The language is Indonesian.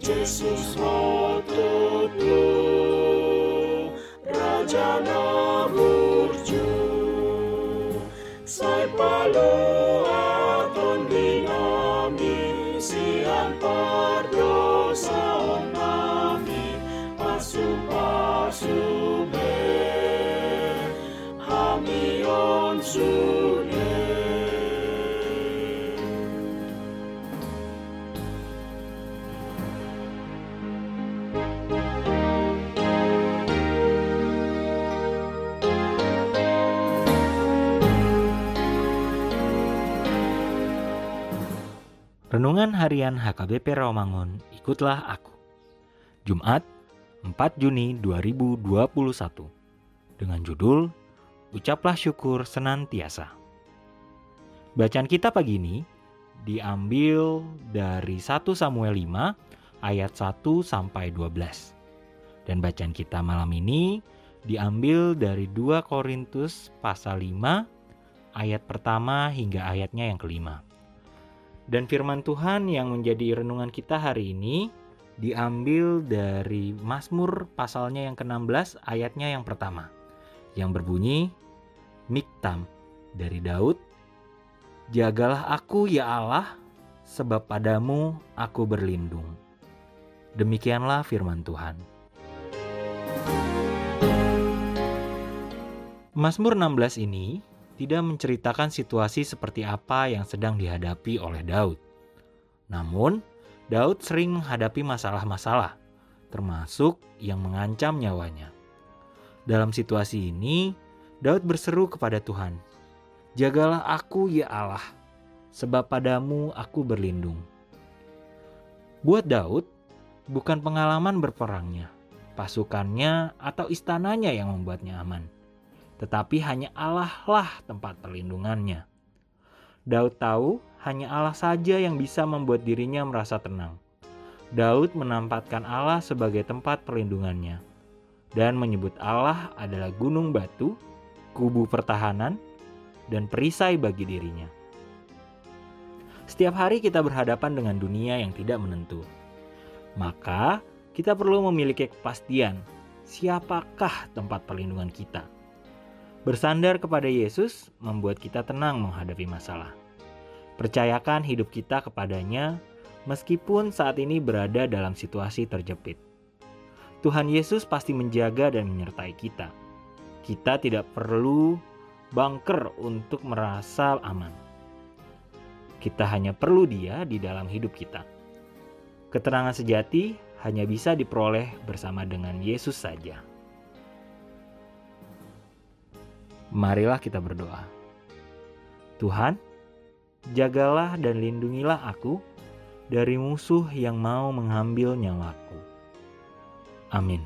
Jesus roto tu, Sai palo. Renungan Harian HKBP Rawamangun, ikutlah aku. Jumat, 4 Juni 2021. Dengan judul Ucaplah syukur senantiasa. Bacaan kita pagi ini diambil dari 1 Samuel 5 ayat 1 sampai 12. Dan bacaan kita malam ini diambil dari 2 Korintus pasal 5 ayat pertama hingga ayatnya yang kelima. Dan firman Tuhan yang menjadi renungan kita hari ini diambil dari Mazmur pasalnya yang ke-16 ayatnya yang pertama. Yang berbunyi, Miktam dari Daud, Jagalah aku ya Allah, sebab padamu aku berlindung. Demikianlah firman Tuhan. Mazmur 16 ini tidak menceritakan situasi seperti apa yang sedang dihadapi oleh Daud. Namun, Daud sering menghadapi masalah-masalah, termasuk yang mengancam nyawanya. Dalam situasi ini, Daud berseru kepada Tuhan, "Jagalah aku, ya Allah, sebab padamu aku berlindung." Buat Daud, bukan pengalaman berperangnya, pasukannya, atau istananya yang membuatnya aman tetapi hanya Allah lah tempat perlindungannya. Daud tahu hanya Allah saja yang bisa membuat dirinya merasa tenang. Daud menempatkan Allah sebagai tempat perlindungannya dan menyebut Allah adalah gunung batu, kubu pertahanan, dan perisai bagi dirinya. Setiap hari kita berhadapan dengan dunia yang tidak menentu. Maka, kita perlu memiliki kepastian siapakah tempat perlindungan kita. Bersandar kepada Yesus membuat kita tenang menghadapi masalah. Percayakan hidup kita kepadanya meskipun saat ini berada dalam situasi terjepit. Tuhan Yesus pasti menjaga dan menyertai kita. Kita tidak perlu bangker untuk merasa aman. Kita hanya perlu Dia di dalam hidup kita. Keterangan sejati hanya bisa diperoleh bersama dengan Yesus saja. Marilah kita berdoa. Tuhan, jagalah dan lindungilah aku dari musuh yang mau mengambil nyawaku. Amin.